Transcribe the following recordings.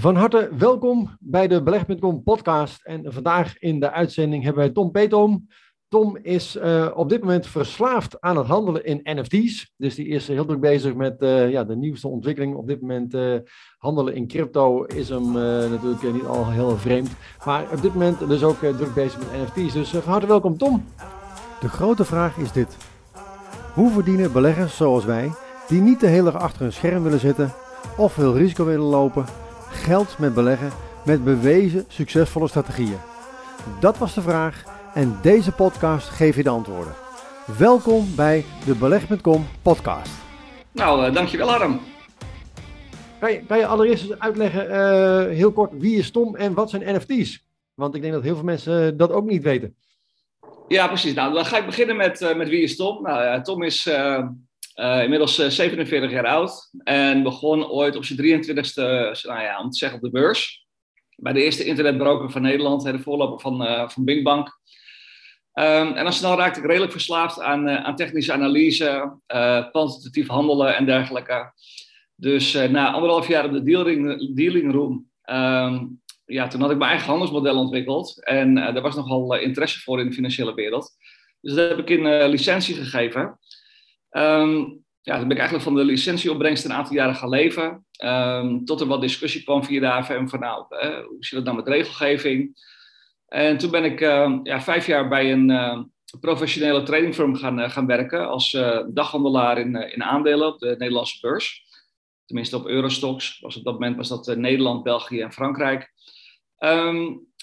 Van harte welkom bij de Beleg.com podcast. En vandaag in de uitzending hebben wij Tom Petom. Tom is uh, op dit moment verslaafd aan het handelen in NFT's. Dus die is heel druk bezig met uh, ja, de nieuwste ontwikkeling. Op dit moment uh, handelen in crypto is hem natuurlijk niet al heel vreemd. Maar op dit moment dus ook druk bezig met NFT's. Dus van harte welkom Tom. De grote vraag is dit. Hoe verdienen beleggers zoals wij, die niet de hele dag achter een scherm willen zitten of veel risico willen lopen geld met beleggen met bewezen succesvolle strategieën? Dat was de vraag en deze podcast geeft je de antwoorden. Welkom bij de Beleg.com podcast. Nou, uh, dankjewel Harm. Kan je, kan je allereerst eens uitleggen, uh, heel kort, wie is Tom en wat zijn NFT's? Want ik denk dat heel veel mensen uh, dat ook niet weten. Ja, precies. Nou, dan ga ik beginnen met, met wie is Tom. Nou, Tom is uh, inmiddels 47 eh, jaar oud en begon ooit op zijn 23ste, nou ja, om te zeggen, op de beurs. Bij de eerste internetbroker van Nederland, de voorloper van, uh, van Bingbank. Um, en dan snel raakte ik redelijk verslaafd aan, aan technische analyse, kwantitatief handelen en dergelijke. Dus na anderhalf jaar op de dealing, dealing room, um, ja, toen had ik mijn eigen handelsmodel ontwikkeld. En daar was nogal interesse voor in de financiële wereld. Dus dat heb ik in licentie gegeven. Um, ja, toen ben ik eigenlijk van de licentieopbrengst een aantal jaren gaan leven. Um, tot er wat discussie kwam via de AFM van nou, hoe zit het nou met regelgeving? En toen ben ik uh, ja, vijf jaar bij een professionele tradingfirm gaan, uh, gaan werken als uh, daghandelaar in, in aandelen op de Nederlandse beurs. Tenminste op Eurostox. Was op dat moment was dat Nederland, België en Frankrijk.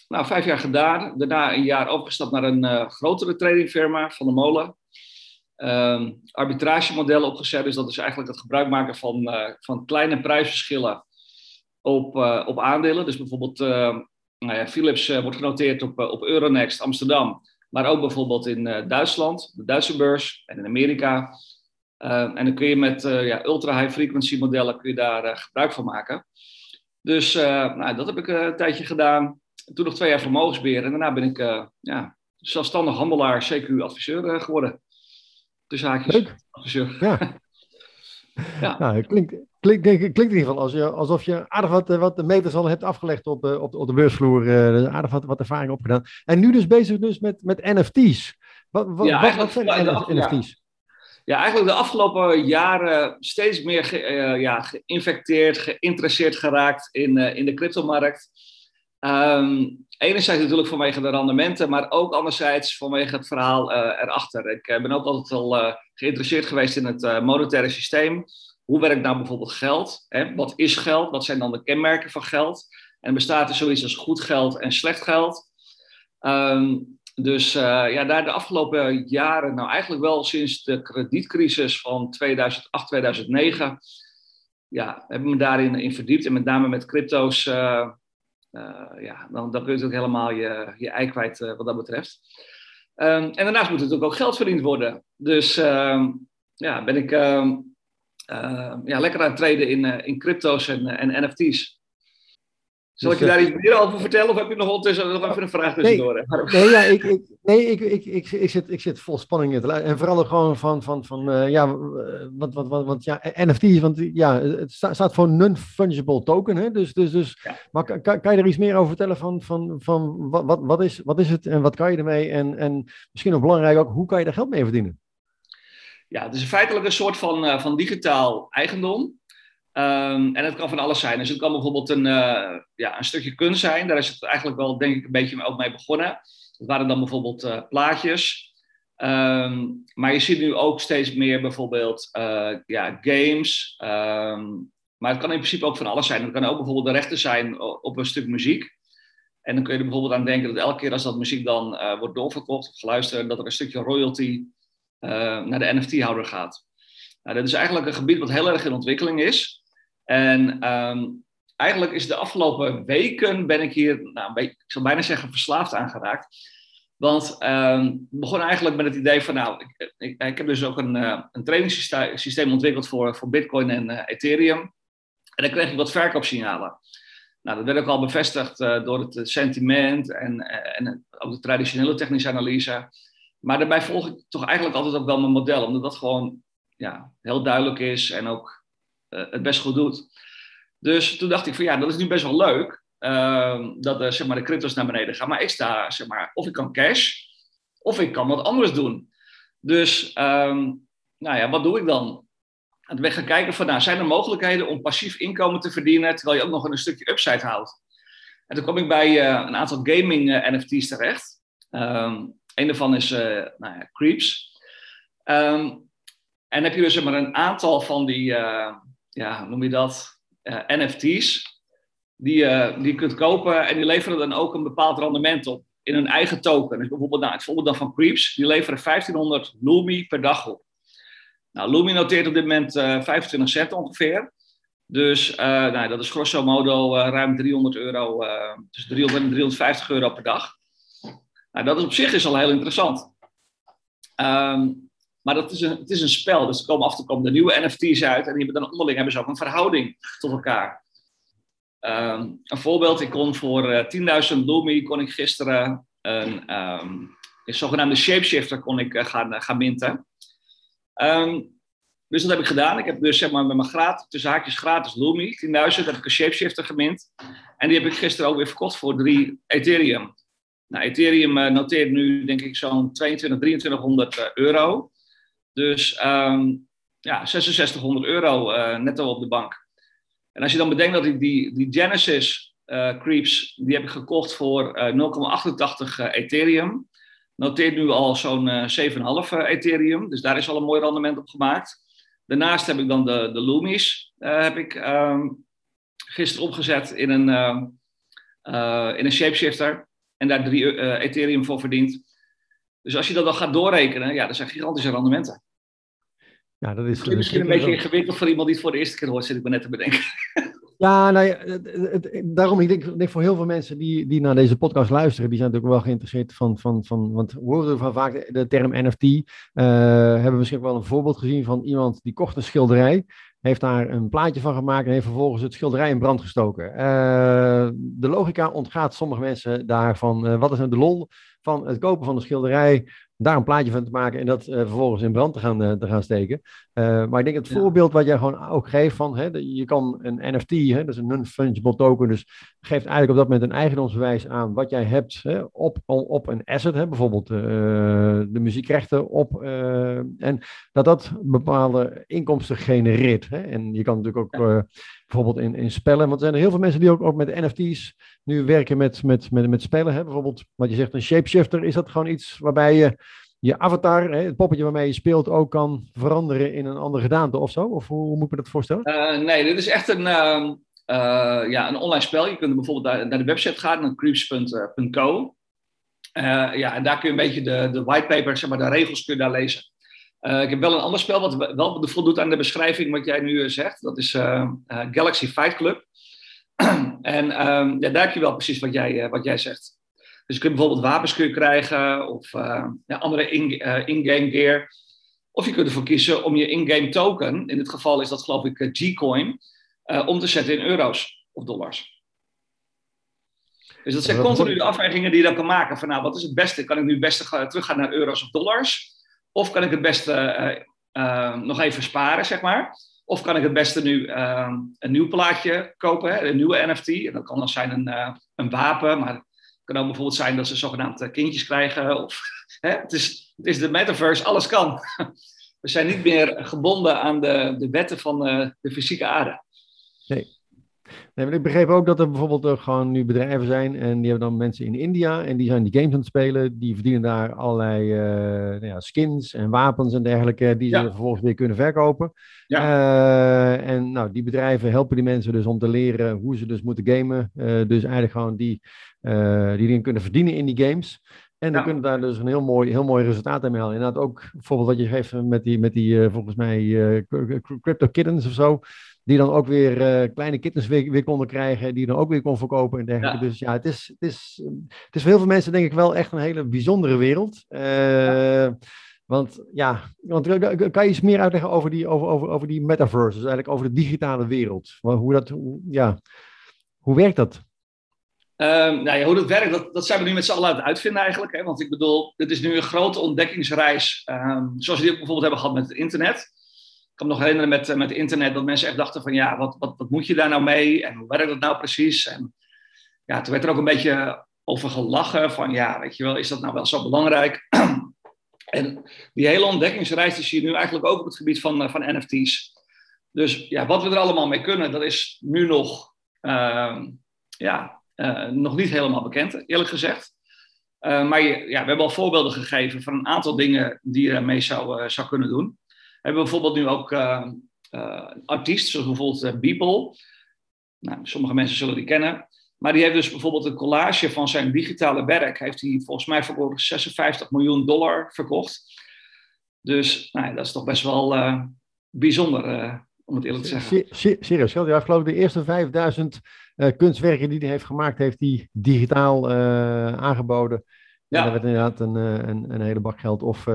Nou, vijf jaar gedaan. Daarna een jaar overgestapt naar een grotere tradingfirma van de Molen um, arbitragemodellen opgezet. Dus dat is eigenlijk het gebruik maken van, uh, van kleine prijsverschillen op, uh, op aandelen. Dus bijvoorbeeld, uh, nou ja, Philips wordt genoteerd op, op Euronext Amsterdam, maar ook bijvoorbeeld in Duitsland, de Duitse beurs en in Amerika. Ehm, en dan kun je met ja, ultra-high frequency modellen kun je daar gebruik van maken. Dus nou, dat heb ik een tijdje gedaan. Toen nog twee jaar vermogensbeheer en daarna ben ik ja, zelfstandig handelaar, CQ-adviseur geworden. De zaakjes. Leuk. Ja. ja. Nou, klinkt, klinkt, klinkt, klinkt in ieder geval als je, alsof je aardig wat, eh, wat de meters al hebt afgelegd op, eh, op, de, op de beursvloer. Uh, aardig wat, wat ervaring opgedaan. En nu dus bezig dus met, met NFT's. Wat, wat, ja, wat zijn NFT's? Ja. eigenlijk de afgelopen jaren steeds meer ge, uh, ja, geïnfecteerd, geïnteresseerd geraakt in, uh, in de cryptomarkt. Um, enerzijds natuurlijk vanwege de rendementen, maar ook anderzijds vanwege het verhaal uh, erachter. Ik uh, ben ook altijd wel uh, geïnteresseerd geweest in het monetaire systeem. Hoe werkt nou bijvoorbeeld geld? Hè? Wat is geld? Wat zijn dan de kenmerken van geld? En bestaat er zoiets als goed geld en slecht geld? Um, dus ja, daar de afgelopen jaren, nou eigenlijk wel sinds de kredietcrisis van 2008, 2009, ja, hebben we me daarin in verdiept. En met name met crypto's ja, dan, dan kun je natuurlijk helemaal je, je ei uh, wat dat betreft. Um, en daarnaast moet natuurlijk ook geld verdiend worden. Dus um, ja, ben ik um, uh, ja, lekker aan het treden in, in crypto's en, en NFT's. Zal ik je dus, daar iets meer over vertellen of heb je nog ondertussen nog even een vraag tussendoor? Nee, nee, ja, ik, ik, nee ik, ik, ik, ik, zit, ik zit vol spanning in te luisteren. En vooral gewoon van, van, van uh, ja, wat, wat, wat, wat, ja, NFT's, want ja, het staat voor non-fungible token. Hè? Dus, dus, dus, ja. Maar kan, kan je er iets meer over vertellen van, van, van wat, wat, wat, is, wat is het en wat kan je ermee? En, en misschien nog belangrijk ook, hoe kan je er geld mee verdienen? Ja, het is feitelijk een soort van, uh, van digitaal eigendom. Um, en het kan van alles zijn. Dus het kan bijvoorbeeld een, uh, ja, een stukje kunst zijn. Daar is het eigenlijk wel, denk ik, een beetje ook mee begonnen. Dat waren dan bijvoorbeeld uh, plaatjes. Um, maar je ziet nu ook steeds meer bijvoorbeeld uh, ja, games. Um, maar het kan in principe ook van alles zijn. Het kan ook bijvoorbeeld de rechten zijn op een stuk muziek. En dan kun je er bijvoorbeeld aan denken dat elke keer als dat muziek dan wordt doorverkocht of geluisterd, dat er een stukje royalty naar de NFT-houder gaat. Nou, dat is eigenlijk een gebied wat heel erg in ontwikkeling is. En um, eigenlijk is de afgelopen weken ben ik hier, nou, ik zou bijna zeggen, verslaafd aan geraakt. Want um, ik begon eigenlijk met het idee van, nou, ik, ik, ik heb dus ook een, uh, een trainingssysteem ontwikkeld voor, voor Bitcoin en uh, Ethereum. En dan kreeg ik wat verkoopsignalen. Nou, dat werd ook al bevestigd uh, door het sentiment en, en ook de traditionele technische analyse. Maar daarbij volg ik toch eigenlijk altijd ook wel mijn model, omdat dat gewoon ja, heel duidelijk is en ook het best goed doet. Dus toen dacht ik van ja, dat is nu best wel leuk. Ehm, dat uh, zeg maar, de crypto's naar beneden gaan. Maar ik sta, zeg maar, of ik kan cash, of ik kan wat anders doen. Dus, um, nou ja, wat doe ik dan? Toen ben ik gaan kijken van, nou, zijn er mogelijkheden om passief inkomen te verdienen, terwijl je ook nog een stukje upside houdt? En toen kwam ik bij uh, een aantal gaming uh, NFT's terecht. Um, een daarvan is, nou ja, Creeps. en heb je dus zeg maar, een aantal van die, ja, noem je dat, NFT's, die, uh, die je kunt kopen en die leveren dan ook een bepaald rendement op in een eigen token. Dus bijvoorbeeld nou, het voorbeeld dan van Creeps, die leveren 1500 Lumi per dag op. Nou, Lumi noteert op dit moment uh, eh, 25 cent ongeveer. Dus nou, dat is grosso modo ruim 300 euro, dus 300 en 350 euro per dag. Nou, dat is op zich is al heel interessant. Um, maar dat is een, het is een spel, dus er komen af en toe komen nieuwe NFT's uit en die hebben dan onderling hebben ze ook een verhouding tot elkaar. Um, een voorbeeld, ik kon voor uh, 10.000 Lumi kon ik gisteren een, um, een zogenaamde shapeshifter kon ik, uh, gaan, gaan minten. Um, dus dat heb ik gedaan. Ik heb dus zeg maar met mijn gratis, de zaakjes gratis Lumi, 10.000, heb ik een shapeshifter gemint. En die heb ik gisteren ook weer verkocht voor 3 Ethereum. Nou, Ethereum noteert nu denk ik zo'n 22, 2300 euro. Dus ja, 6600 euro netto op de bank. En als je dan bedenkt dat ik die, die Genesis uh, creeps, die heb ik gekocht voor uh, 0,88 uh, Ethereum. Noteert nu al zo'n uh, 7,5 Ethereum. Dus daar is al een mooi rendement op gemaakt. Daarnaast heb ik dan de, de Loomies, heb ik um, gisteren opgezet in een, uh, in een shapeshifter. En daar 3 Ethereum voor verdiend. Dus als je dat dan gaat doorrekenen, ja, dat zijn gigantische rendementen. Ja, dat is misschien een beetje ingewikkeld voor iemand die het voor de eerste keer hoort, zit ik me net te bedenken. Ja, nou ja, het, het, daarom, ik denk, denk, voor heel veel mensen die, die naar deze podcast luisteren, die zijn natuurlijk wel geïnteresseerd van, van, van want we horen van vaak de term NFT. Uh, hebben misschien wel een voorbeeld gezien van iemand die kocht een schilderij, heeft daar een plaatje van gemaakt en heeft vervolgens het schilderij in brand gestoken. Uh, de logica ontgaat sommige mensen daarvan, uh, wat is nou de lol van het kopen van een schilderij daar een plaatje van te maken en dat uh, vervolgens in brand te gaan, uh, te gaan steken. Uh, maar ik denk het ja. voorbeeld wat jij gewoon ook geeft van, hè, je kan een NFT, hè, dat is een non-fungible token, dus geeft eigenlijk op dat moment een eigendomsbewijs aan wat jij hebt hè, op, op een asset, hè, bijvoorbeeld de muziekrechten op, en dat dat bepaalde inkomsten genereert. Hè. En je kan natuurlijk ook bijvoorbeeld in, in spellen, want er zijn er heel veel mensen die ook, ook met NFT's nu werken met, met, met, met spellen. Hè? Bijvoorbeeld, wat je zegt, een shapeshifter, is dat gewoon iets waarbij je je avatar, het poppetje waarmee je speelt, ook kan veranderen in een andere gedaante of zo? Of hoe, moet ik me dat voorstellen? Uh, nee, dit is echt een, uh, uh, ja, een online spel. Je kunt bijvoorbeeld naar, de website gaan, naar creeps.co. ja, en daar kun je een beetje de, de whitepaper, zeg maar, de regels kun je daar lezen. ik heb wel een ander spel wat wel voldoet aan de beschrijving wat jij nu zegt. Dat is Galaxy Fight Club. en um, ja, daar heb je wel precies wat jij, wat jij zegt. Dus je kunt bijvoorbeeld wapens kun je krijgen of uh, ja, andere in-game in gear. Of je kunt ervoor kiezen om je in-game token, in dit geval is dat geloof ik G-Coin, uh, om te zetten in euro's of dollars. Dus dat zijn continu de afwegingen die je dan kan maken. Van nou, wat is het beste? Kan ik nu het beste teruggaan naar euro's of dollars? Of kan ik het beste uh, nog even sparen, zeg maar? Of kan ik het beste nu een nieuw plaatje kopen, hè, een nieuwe NFT? En dat kan dan zijn een, een wapen, maar kan ook bijvoorbeeld zijn dat ze zogenaamd eh, kindjes krijgen. Of, hè, het, is, het is de metaverse, alles kan. We zijn niet meer gebonden aan de, de wetten van uh, de fysieke aarde. Nee. Nee, maar ik begreep ook dat er bijvoorbeeld ook gewoon nu bedrijven zijn en die hebben dan mensen in India en die zijn die games aan het spelen. Die verdienen daar allerlei uh, nou ja, skins en wapens en dergelijke die ze ja. vervolgens weer kunnen verkopen. Ja. Uh, en nou, die bedrijven helpen die mensen dus om te leren hoe ze dus moeten gamen. Uh, dus eigenlijk gewoon die, die dingen kunnen verdienen in die games. En dan ja. kunnen daar dus een heel mooi, heel mooi resultaat mee halen. Inderdaad ook bijvoorbeeld wat je geeft met die, met die volgens mij crypto kittens of zo. Die dan ook weer uh, kleine kittens weer, weer, konden krijgen. Die dan ook weer kon verkopen en dergelijke. Ja. Dus ja, het is, het, is, het is voor heel veel mensen denk ik wel echt een hele bijzondere wereld. Ja. Want ja, want, kan je iets meer uitleggen over die, over, over, over die metaverse? Dus eigenlijk over de digitale wereld. Hoe, dat, hoe, ja, hoe werkt dat? Um, nou ja, hoe dat werkt, dat, dat zijn we nu met z'n allen aan het uitvinden eigenlijk. Hè? Want ik bedoel, dit is nu een grote ontdekkingsreis. Um, zoals we die ook bijvoorbeeld hebben gehad met het internet. Kan me nog herinneren met, met internet dat mensen echt dachten van ja, wat, wat, wat moet je daar nou mee en hoe werkt dat nou precies? En ja, toen werd er ook een beetje over gelachen van ja, weet je wel, is dat nou wel zo belangrijk? en die hele ontdekkingsreis zie je nu eigenlijk ook op het gebied van, van NFT's. Dus ja, wat we er allemaal mee kunnen, dat is nu nog, uh, ja, uh, nog niet helemaal bekend, eerlijk gezegd. Maar ja, we hebben al voorbeelden gegeven van een aantal dingen die je ermee zou, zou kunnen doen. We hebben bijvoorbeeld nu ook artiesten, zoals bijvoorbeeld Beeple. Nou, sommige mensen zullen die kennen. Maar die heeft dus bijvoorbeeld een collage van zijn digitale werk. Heeft hij volgens mij voor 56 miljoen dollar verkocht. Dus nou, dat is toch best wel bijzonder om het eerlijk te zeggen. Serieus. Ja, geloof ik de eerste 5000 uh, eh, kunstwerken die hij heeft gemaakt, heeft hij digitaal aangeboden. Ja. En dat werd inderdaad een, eh, een, een, hele bak geld. Of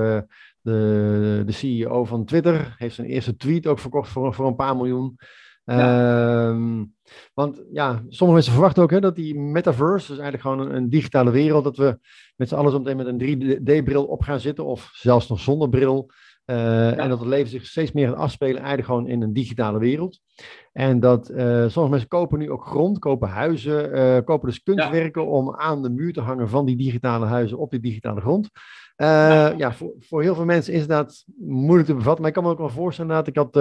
de, de CEO van Twitter heeft zijn eerste tweet ook verkocht voor, voor een paar miljoen. Ja. Ehm, want ja, sommige mensen verwachten ook hè, dat die metaverse, dus eigenlijk gewoon een, een digitale wereld, dat we met z'n allen zo meteen met een 3D-bril op gaan zitten, of zelfs nog zonder bril. Uh, En dat het leven zich steeds meer gaat afspelen, eigenlijk gewoon in een digitale wereld. En dat uh, sommige mensen kopen nu ook grond, kopen huizen, uh, kopen dus kunstwerken om aan de muur te hangen van die digitale huizen op die digitale grond. Ja, ja voor, voor, heel veel mensen is dat moeilijk te bevatten. Maar ik kan me ook wel voorstellen dat ik had,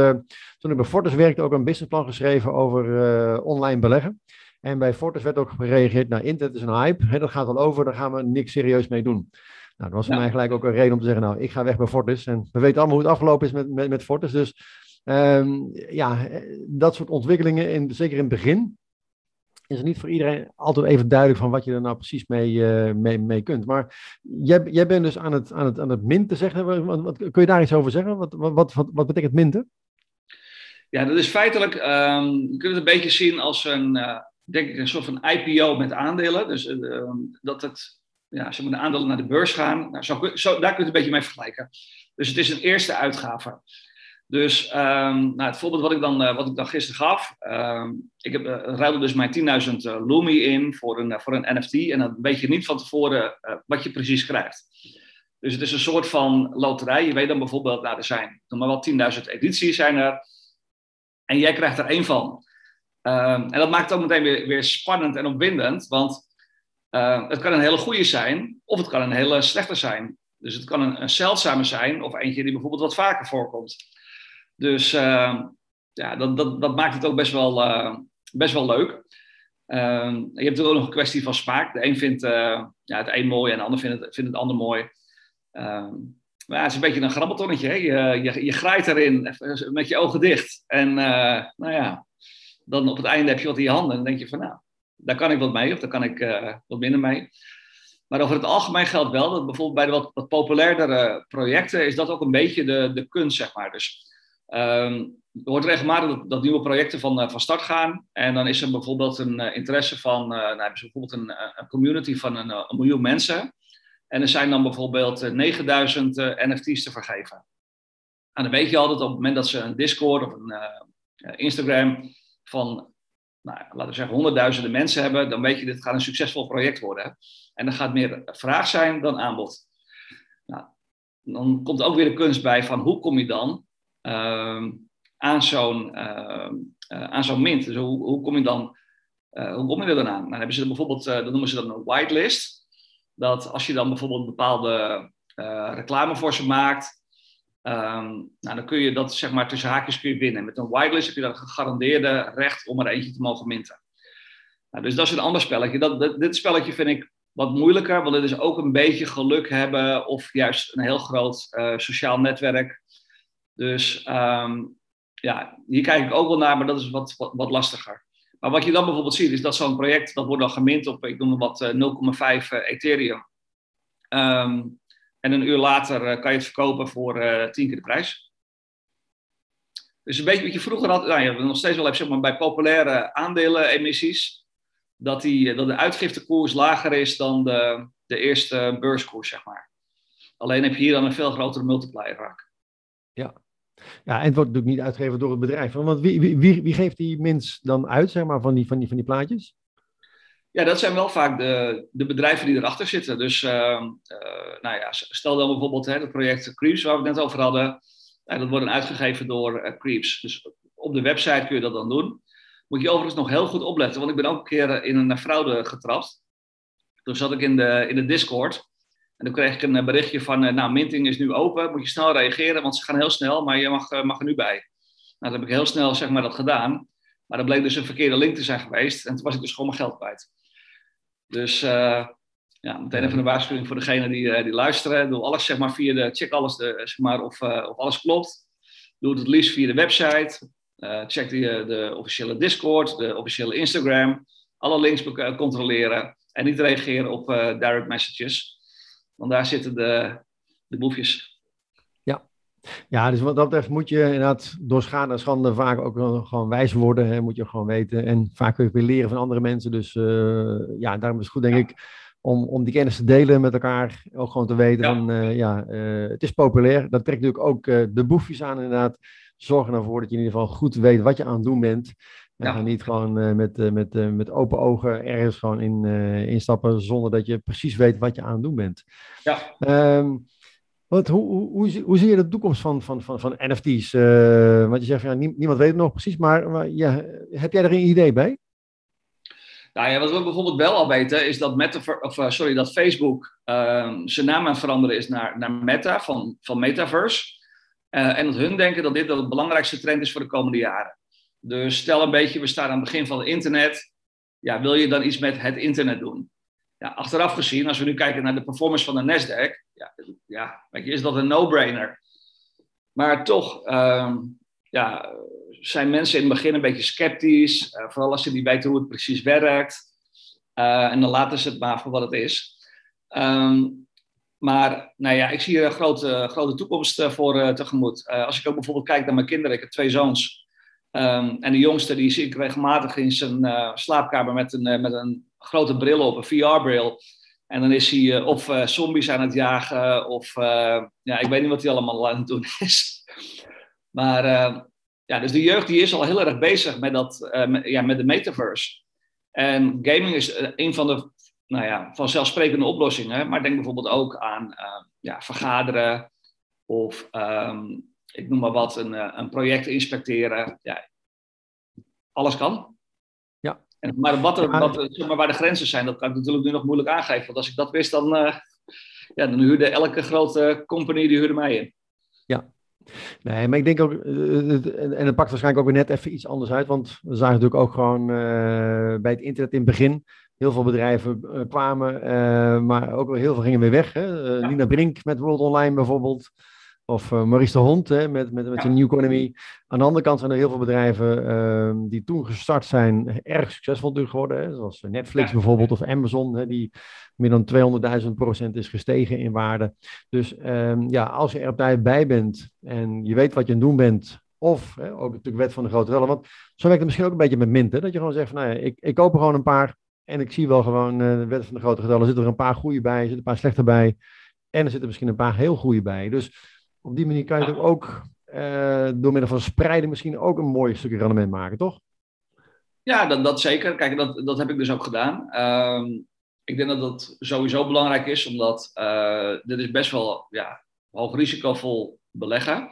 toen ik bij Fortis werkte, ook een businessplan geschreven over online beleggen. En bij Fortis werd ook gereageerd, nou internet is een hype, hè, dat gaat al over, daar gaan we niks serieus mee doen. Nou, dat was voor mij gelijk ook een reden om te zeggen, nou, ik ga weg bij Fortis. En we weten allemaal hoe het afgelopen is met, met, met Fortis. Dus um, ja, dat soort ontwikkelingen, in, zeker in het begin, is niet voor iedereen altijd even duidelijk van wat je er nou precies mee, uh, mee, mee kunt. Maar jij, jij bent dus aan het, aan het, aan het minten, zeggen. Wat, kun je daar iets over zeggen? Wat, wat, wat, betekent minten? Ja, dat is feitelijk, um, je kunt het een beetje zien als een, uh, denk ik, een soort van IPO met aandelen. Dus uh, dat het ja, maar, de aandelen naar de beurs gaan. Nou, zo, daar kun je het een beetje mee vergelijken. Dus het is een eerste uitgave. Dus um, nou, het voorbeeld wat ik dan, uh, wat ik dan gisteren gaf. Um, ik heb, uh, ruilde dus mijn 10.000 uh, Lumi in voor een, voor een NFT. En dan weet je niet van tevoren wat je precies krijgt. Dus het is een soort van loterij. Je weet dan bijvoorbeeld, nou, er zijn nog maar wel 10.000 edities zijn er. En jij krijgt er één van. Um, en dat maakt het ook meteen weer, weer spannend en opwindend. Want het kan een hele goede zijn, of het kan een hele slechte zijn. Dus het kan een, een zeldzame zijn, of eentje die bijvoorbeeld wat vaker voorkomt. Dus uh, ja, dat, dat, dat maakt het ook best wel, uh, best wel leuk. Ehm, je hebt ook nog een kwestie van smaak. De een vindt ja, het een mooi en de ander vindt het, vindt het ander mooi. Ehm, maar ja, het is een beetje een grabbeltonnetje. Je, je, je graait erin met je ogen dicht. En nou ja, dan op het einde heb je wat in je handen. En dan denk je van, nou, daar kan ik wat mee of daar kan ik wat minder mee. Maar over het algemeen geldt wel dat bijvoorbeeld bij de wat, wat populairdere projecten is dat ook een beetje de, de kunst, zeg maar. Dus um, er wordt regelmatig dat, dat, nieuwe projecten van, uh, van start gaan. En dan is er bijvoorbeeld een uh, interesse van, nou, bijvoorbeeld een, een, community van een, miljoen mensen. En er zijn dan bijvoorbeeld 9000 NFT's te vergeven. En dan weet je altijd op het moment dat ze een Discord of een Instagram van nou, laten we zeggen, honderdduizenden mensen hebben, dan weet je, dit gaat een succesvol project worden. En dan gaat meer vraag zijn dan aanbod. Nou, dan komt er ook weer de kunst bij van hoe kom je dan aan zo'n uh, aan zo'n mint? Dus hoe, hoe, kom je dan, uh, hoe kom je er dan aan? Nou, dan hebben ze bijvoorbeeld, dat noemen ze dan een whitelist. Dat als je dan bijvoorbeeld bepaalde reclame voor ze maakt, Um, nou, dan kun je dat zeg maar tussen haakjes kun je winnen. Met een whitelist heb je dan gegarandeerde recht om er eentje te mogen minten. Nou, dus dat is een ander spelletje. Dat, dit spelletje vind ik wat moeilijker, want het is ook een beetje geluk hebben of juist een heel groot sociaal netwerk. Dus um, ja, hier kijk ik ook wel naar, maar dat is wat, wat, lastiger. Maar wat je dan bijvoorbeeld ziet, is dat zo'n project, dat wordt dan gemint op, ik noem het wat, 0,5 uh, eh, Ethereum. Um, en een uur later eh, kan je het verkopen voor tien keer de prijs. Dus een beetje wat je vroeger had, nou, je nog steeds wel hebt zeg maar, bij populaire aandelenemissies, dat, die, dat de uitgiftekoers lager is dan de, de eerste beurskoers, zeg maar. Alleen heb je hier dan een veel grotere multiplier raak. Ja. Ja, en het wordt natuurlijk niet uitgegeven door het bedrijf. Want wie, wie, wie, geeft die minst dan uit, zeg maar, van die, van die, van die plaatjes? Ja, dat zijn wel vaak de, de bedrijven die erachter zitten. Dus uh, uh, nou ja, stel dan bijvoorbeeld het project Creeps, waar we het net over hadden. En dat wordt uitgegeven door Creeps. Dus op de website kun je dat dan doen. Moet je overigens nog heel goed opletten, want ik ben ook een keer in een fraude getrapt. Toen zat ik in de, in de Discord. En toen kreeg ik een berichtje van, nou, minting is nu open, moet je snel reageren, want ze gaan heel snel, maar je mag, mag er nu bij. Nou, dan heb ik heel snel zeg maar, dat gedaan. Maar dat bleek dus een verkeerde link te zijn geweest. En toen was ik dus gewoon mijn geld kwijt. Dus uh, ja, meteen even een waarschuwing voor degene die, die luisteren. Doe alles zeg maar via de, check alles zeg maar, of, of alles klopt. Doe het het liefst via de website. check de, de officiële Discord, de officiële Instagram. Alle links controleren. En niet reageren op direct messages. Want daar zitten de, de boefjes. Ja, dus wat dat betreft moet je inderdaad door schade en schande vaak ook gewoon wijs worden. Hè, moet je gewoon weten. En vaak kun je weer leren van andere mensen. Dus uh, ja, daarom is het goed, denk ik, om, om die kennis te delen met elkaar. Ook gewoon te weten ja. van, uh, ja, uh, het is populair. Dat trekt natuurlijk ook de boefjes aan inderdaad. Zorg ervoor dat je in ieder geval goed weet wat je aan het doen bent. En ja. niet gewoon met, met, met open ogen ergens gewoon in, instappen zonder dat je precies weet wat je aan het doen bent. Ja. Um, wat, hoe, hoe, hoe, hoe, zie je de toekomst van, van, van, van NFT's? Want je zegt, ja, niemand weet het nog precies, maar, maar ja, heb jij er een idee bij? Nou ja, wat we bijvoorbeeld wel al weten, is dat, Meta, of, sorry, dat Facebook uh, zijn naam aan het veranderen is naar, naar Meta, van, van Metaverse. En dat hun denken dat dit de belangrijkste trend is voor de komende jaren. Dus stel een beetje, we staan aan het begin van het internet. Ja, wil je dan iets met het internet doen? Ja, achteraf gezien, als we nu kijken naar de performance van de Nasdaq, ja, ja weet je, is dat een no-brainer. Maar toch um, ja, zijn mensen in het begin een beetje sceptisch, uh, vooral als ze niet weten hoe het precies werkt. Uh, en dan laten ze het maar voor wat het is. Um, maar nou ja, ik zie hier een grote, grote toekomst uh, voor tegemoet. Als ik ook bijvoorbeeld kijk naar mijn kinderen, ik heb twee zoons. Um, en de jongste die zie ik regelmatig in zijn slaapkamer met een, met een grote bril op, een VR-bril. En dan is hij uh, of zombies aan het jagen, of ja, ik weet niet wat hij allemaal aan het doen is. maar ja, dus de jeugd die is al heel erg bezig met, dat, ja, met de metaverse. En gaming is een van de nou ja, vanzelfsprekende oplossingen. Maar denk bijvoorbeeld ook aan ja, vergaderen of um, ik noem maar wat, een, een project inspecteren. Ja, alles kan. En, maar, wat er, wat, zeg maar waar de grenzen zijn, dat kan ik natuurlijk nu nog moeilijk aangeven. Want als ik dat wist, dan, uh, ja, dan huurde elke grote company die huurde mij in. Ja, Nee, maar ik denk ook, en het pakt waarschijnlijk ook weer net even iets anders uit, want we zagen natuurlijk ook gewoon uh, bij het internet in het begin, heel veel bedrijven uh, kwamen, maar ook heel veel gingen weer weg. Hè? Ja. Nina Brink met World Online bijvoorbeeld, of uh, Maurice de Hond hè, met, met, met zijn New Economy. Aan de andere kant zijn er heel veel bedrijven uh, die toen gestart zijn, erg succesvol natuurlijk geworden. Hè, zoals Netflix ja. bijvoorbeeld of Amazon, hè, die meer dan 200.000 procent is gestegen in waarde. Dus um, ja, als je er op tijd bij bent en je weet wat je aan het doen bent, of hè, ook natuurlijk wet van de grote rellen. Want zo werkt het misschien ook een beetje met minten. Dat je gewoon zegt van, nou ja, ik, ik koop er gewoon een paar en ik zie wel gewoon uh, de wet van de grote getallen. Er zitten er een paar goede bij, er zitten een paar slechte bij. En er zitten misschien een paar heel goede bij. Dus op die manier kan je ook uh, door middel van spreiden misschien ook een mooi stukje rendement maken, toch? Ja, dat, dat zeker. Kijk, dat, dat heb ik dus ook gedaan. Um, ik denk dat dat sowieso belangrijk is, omdat uh, dit is best wel ja, hoog risicovol beleggen.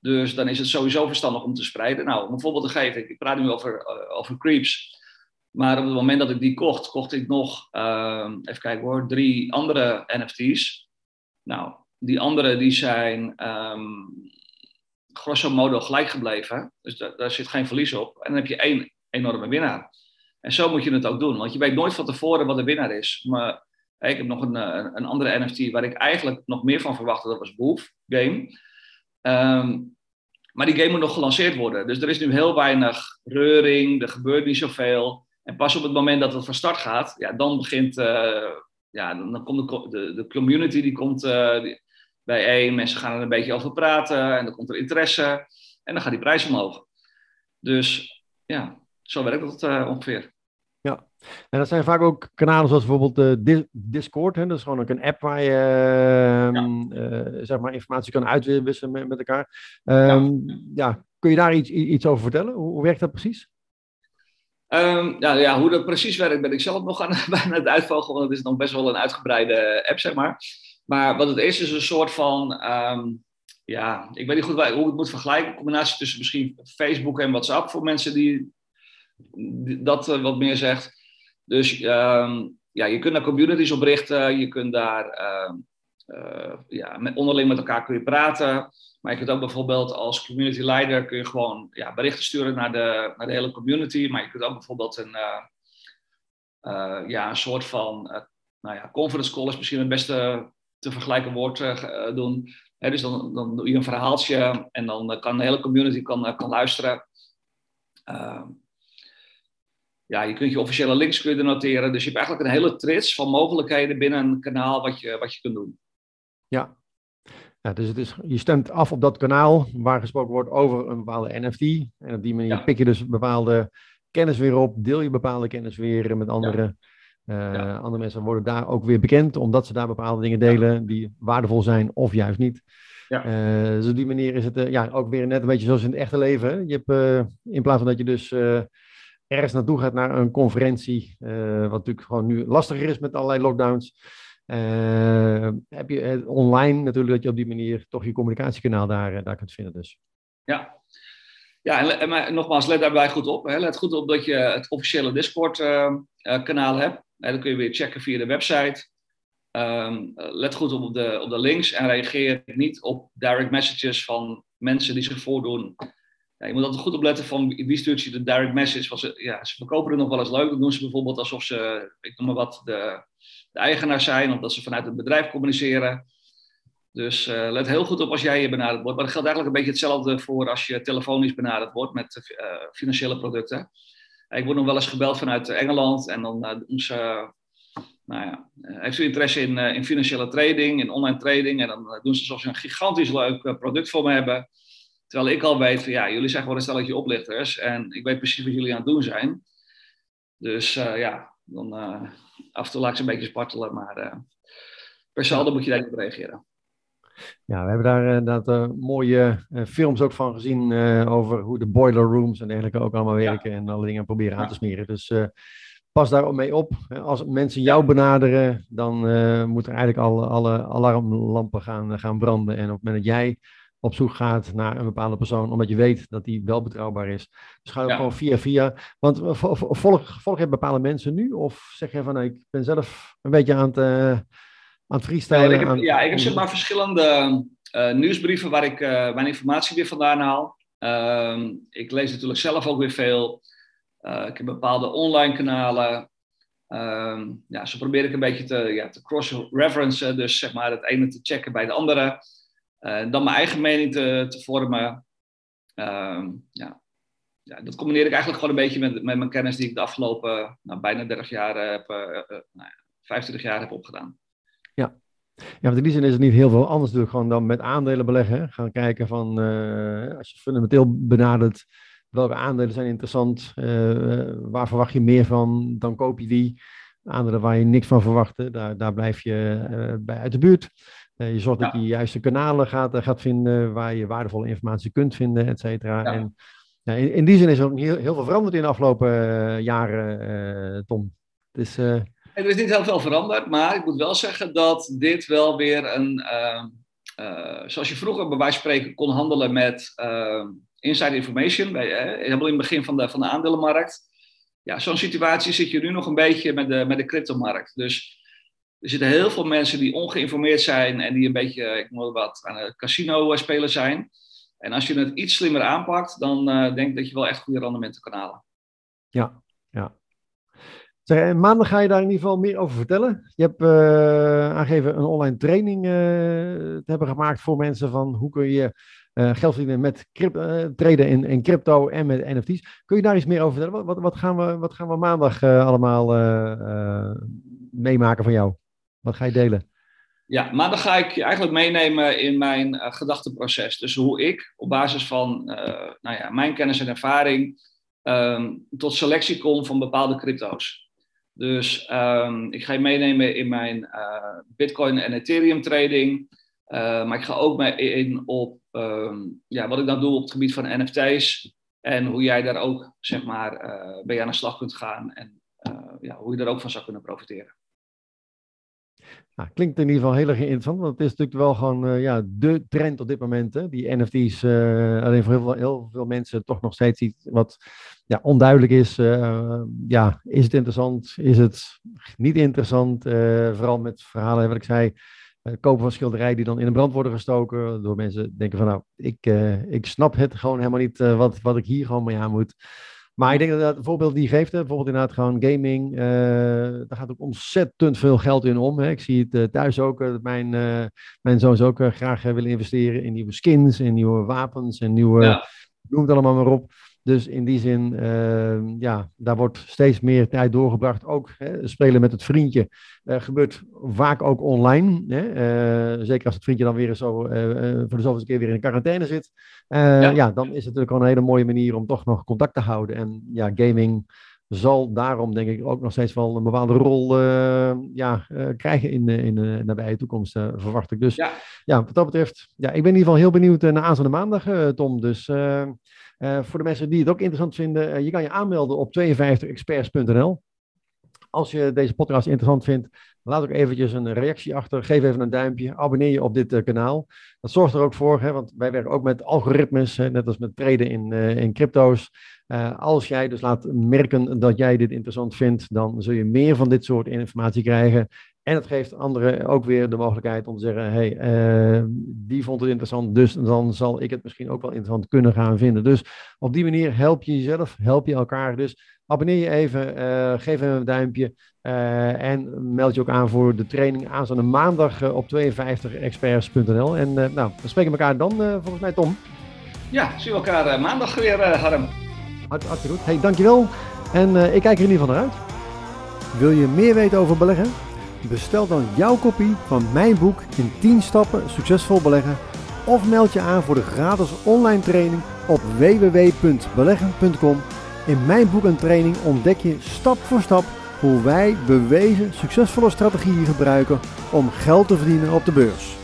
Dus dan is het sowieso verstandig om te spreiden. Nou, om een voorbeeld te geven, ik praat nu over, uh, over creeps. Maar op het moment dat ik die kocht, kocht ik nog, uh, even kijken hoor, drie andere NFT's. Nou, die andere die zijn um, grosso modo gelijk gebleven. Dus da daar zit geen verlies op. En dan heb je één enorme winnaar. En zo moet je het ook doen. Want je weet nooit van tevoren wat de winnaar is. Maar ik heb nog een, een, een andere NFT waar ik eigenlijk nog meer van verwachtte. Dat was Wolf Game. Um, maar die game moet nog gelanceerd worden. Dus er is nu heel weinig reuring. Er gebeurt niet zoveel. En pas op het moment dat het van start gaat, ja, dan begint. Uh, ja, dan, komt de, de, community die komt, uh, die, bijeen. Mensen gaan er een beetje over praten en dan komt er interesse en dan gaat die prijs omhoog. Dus ja, zo werkt dat uh, ongeveer. Ja, en dat zijn vaak ook kanalen zoals bijvoorbeeld uh, Discord. Hè? Dat is gewoon ook een app waar je uh, ja. uh, zeg maar informatie kan uitwisselen met, met elkaar. Um, ja. ja. kun je daar iets, iets over vertellen? Hoe, hoe werkt dat precies? Um, ja, ja, hoe dat precies werkt ben ik zelf nog aan, aan het uitvogelen, want het is nog best wel een uitgebreide app, zeg maar. Maar wat het is, is een soort van um, ja, ik weet niet goed hoe ik het moet vergelijken. Een combinatie tussen misschien Facebook en WhatsApp voor mensen die, dat uh, wat meer zegt. Dus ehm, ja, je kunt daar communities oprichten. Je kunt daar ehm, uh, ja, met, onderling met elkaar kun je praten. Maar je kunt ook bijvoorbeeld als community leider kun je gewoon ja, berichten sturen naar de, naar de hele community. Maar je kunt ook bijvoorbeeld een, uh, ja, een soort van nou ja, conference call is misschien het beste te vergelijken woord doen. He, dus dan, dan doe je een verhaaltje en dan kan de hele community kan, kan luisteren. ja, je kunt je officiële links kunnen noteren. Dus je hebt eigenlijk een hele trits van mogelijkheden binnen een kanaal wat je, wat je kunt doen. Ja. ja dus het is, je stemt af op dat kanaal waar gesproken wordt over een bepaalde NFT. En op die manier pik je dus bepaalde kennis weer op, deel je bepaalde kennis weer met anderen. Uh, Andere mensen worden daar ook weer bekend, omdat ze daar bepaalde dingen delen die waardevol zijn of juist niet. Ja. Uh, dus op die manier is het uh, ja, ook weer net een beetje zoals in het echte leven. Je hebt, in plaats van dat je dus ergens naartoe gaat naar een conferentie, wat natuurlijk gewoon nu lastiger is met allerlei lockdowns, uh, heb je online natuurlijk dat je op die manier toch je communicatiekanaal daar, eh, daar kunt vinden. Dus. Ja, ja en, nogmaals, let daarbij goed op. Hè. Let goed op dat je het officiële Discord-kanaal uh, hebt. Dan kun je weer checken via de website. Um, let goed op, de, op de links en reageer niet op direct messages van mensen die zich voordoen. Ja, je moet altijd goed opletten van wie stuurt je de direct message. Want ze, ja, ze verkopen het nog wel eens leuk. Dan doen ze bijvoorbeeld alsof ze, ik noem maar wat, de, de eigenaar zijn, of dat ze vanuit het bedrijf communiceren. Dus uh, let heel goed op als jij je benaderd wordt. Maar dat geldt eigenlijk een beetje hetzelfde voor als je telefonisch benaderd wordt met uh, financiële producten. Ik word nog wel eens gebeld vanuit Engeland en dan doen ze, nou ja, heeft u interesse in, in financiële trading, in online trading? En dan doen ze alsof ze een gigantisch leuk product voor me hebben. Terwijl ik al weet van ja, jullie zijn gewoon een stelletje oplichters en ik weet precies wat jullie aan het doen zijn. Dus ja, dan af en toe laat ik ze een beetje spartelen, maar uh, per saldo moet je daar op reageren. Ja, we hebben daar eh, inderdaad uh, mooie films ook van gezien over hoe de boiler rooms en dergelijke ook allemaal werken en alle dingen proberen aan te smeren. Dus pas daar mee op. Als mensen jou benaderen, dan moeten er eigenlijk alle, alle alarmlampen gaan, gaan branden. En op het moment dat jij op zoek gaat naar een bepaalde persoon, omdat je weet dat die wel betrouwbaar is. Dus ga ook gewoon via via. Want volg, volg je bepaalde mensen nu? Of zeg je van, nou, ik ben zelf een beetje aan het, aan het freestylen? Ja, ik heb, aan, ja, ik heb zeg maar verschillende uh, nieuwsbrieven waar ik uh, mijn informatie weer vandaan haal. Ehm, ik lees natuurlijk zelf ook weer veel. ik heb bepaalde online kanalen. Um, ja, zo probeer ik een beetje te, ja, te cross-referencen. Dus zeg maar het ene te checken bij de andere. Dan mijn eigen mening te, te vormen. Uh, ja. ja. dat combineer ik eigenlijk gewoon een beetje met, met mijn kennis die ik de afgelopen nou, bijna 30 jaar heb, uh, nou, 25 jaar heb opgedaan. Ja. Ja, want in die zin is het niet heel veel anders natuurlijk gewoon dan met aandelen beleggen. Gaan kijken van, als je fundamenteel benadert, welke aandelen zijn interessant, waar verwacht je meer van, dan koop je die. Aandelen waar je niks van verwachtte, daar, daar blijf je bij uit de buurt. Eh, je zorgt dat je de juiste kanalen gaat, eh, gaat vinden waar je waardevolle informatie kunt vinden, et cetera. En ja, in, in, die zin is er ook heel, heel veel veranderd in de afgelopen uh, jaren, Tom. Dus, er is niet heel veel veranderd, maar ik moet wel zeggen dat dit wel weer een. zoals je vroeger bij wijze van spreken kon handelen met inside information, bij, helemaal in het begin van de, van de aandelenmarkt. Ja, zo'n situatie zit je nu nog een beetje met de, met de cryptomarkt. Dus er zitten heel veel mensen die ongeïnformeerd zijn en die een beetje, ik moet wat, aan het casino spelen zijn. En als je het iets slimmer aanpakt, dan uh, denk ik dat je wel echt goede rendementen kan halen. Ja, ja. Maandag ga je daar in ieder geval meer over vertellen. Je hebt uh, aangegeven een online training uh, te hebben gemaakt voor mensen van hoe kun je geld verdienen met traden in, in crypto en met NFT's. Kun je daar iets meer over vertellen? Wat, wat, gaan, we, wat gaan we maandag allemaal meemaken van jou? Wat ga je delen? Ja, maar dan ga ik je eigenlijk meenemen in mijn gedachteproces. Dus hoe ik op basis van nou ja, mijn kennis en ervaring um, tot selectie kom van bepaalde crypto's. Dus um, ik ga je meenemen in mijn uh, Bitcoin en Ethereum trading. maar ik ga ook mee in op um, ja, wat ik dan doe op het gebied van NFT's. En hoe jij daar ook zeg maar, bij aan de slag kunt gaan. En ja, hoe je daar ook van zou kunnen profiteren. Nou, klinkt in ieder geval heel erg interessant, want het is natuurlijk wel gewoon uh, ja, de trend op dit moment. Hè? Die NFT's, uh, alleen voor heel veel, veel, mensen toch nog steeds iets wat ja, onduidelijk is. Uh, ja, is het interessant? Is het niet interessant? vooral met verhalen, wat ik zei, kopen van schilderijen die dan in de brand worden gestoken. Door mensen denken van nou, ik, ik snap het gewoon helemaal niet wat, wat ik hier gewoon mee aan moet. Maar ik denk dat het voorbeeld die geeft, hè, bijvoorbeeld inderdaad gewoon gaming, uh, daar gaat ook ontzettend veel geld in om. Hè. Ik zie het uh, thuis ook, uh, mijn, mijn zoons ook graag willen investeren in nieuwe skins, in nieuwe wapens en nieuwe, ja. noem het allemaal maar op. Dus in die zin, uh, ja, daar wordt steeds meer tijd doorgebracht. Ook hè, spelen met het vriendje uh, gebeurt vaak ook online. Hè? Uh, zeker als het vriendje dan weer zo voor de zoveelste keer weer in quarantaine zit. Ja. ja. dan is het natuurlijk gewoon een hele mooie manier om toch nog contact te houden. En ja, gaming zal daarom denk ik ook nog steeds wel een bepaalde rol ja, krijgen in, in de nabije toekomst, verwacht ik. Dus ja. ja. wat dat betreft, ja, ik ben in ieder geval heel benieuwd naar aanstaande maandag, Tom. Dus voor de mensen die het ook interessant vinden, je kan je aanmelden op 52experts.nl. Als je deze podcast interessant vindt, laat ook eventjes een reactie achter. Geef even een duimpje. Abonneer je op dit uh, kanaal. Dat zorgt er ook voor, hè, want wij werken ook met algoritmes, net als met traden in, in crypto's. als jij dus laat merken dat jij dit interessant vindt, dan zul je meer van dit soort informatie krijgen. En het geeft anderen ook weer de mogelijkheid om te zeggen: hey, uh, die vond het interessant, dus dan zal ik het misschien ook wel interessant kunnen gaan vinden. Dus op die manier help je jezelf, help je elkaar. Dus abonneer je even, uh, geef even een duimpje uh, en meld je ook aan voor de training aanstaande maandag op 52experts.nl. En nou, we spreken elkaar dan volgens mij, Tom. Ja, zien we elkaar maandag weer, Harm. Hart, hartstikke goed. Hey, dankjewel. En ik kijk er in ieder geval naar uit. Wil je meer weten over beleggen? Bestel dan jouw kopie van mijn boek in 10 stappen succesvol beleggen of meld je aan voor de gratis online training op www.beleggen.com. In mijn boek en training ontdek je stap voor stap hoe wij bewezen succesvolle strategieën gebruiken om geld te verdienen op de beurs.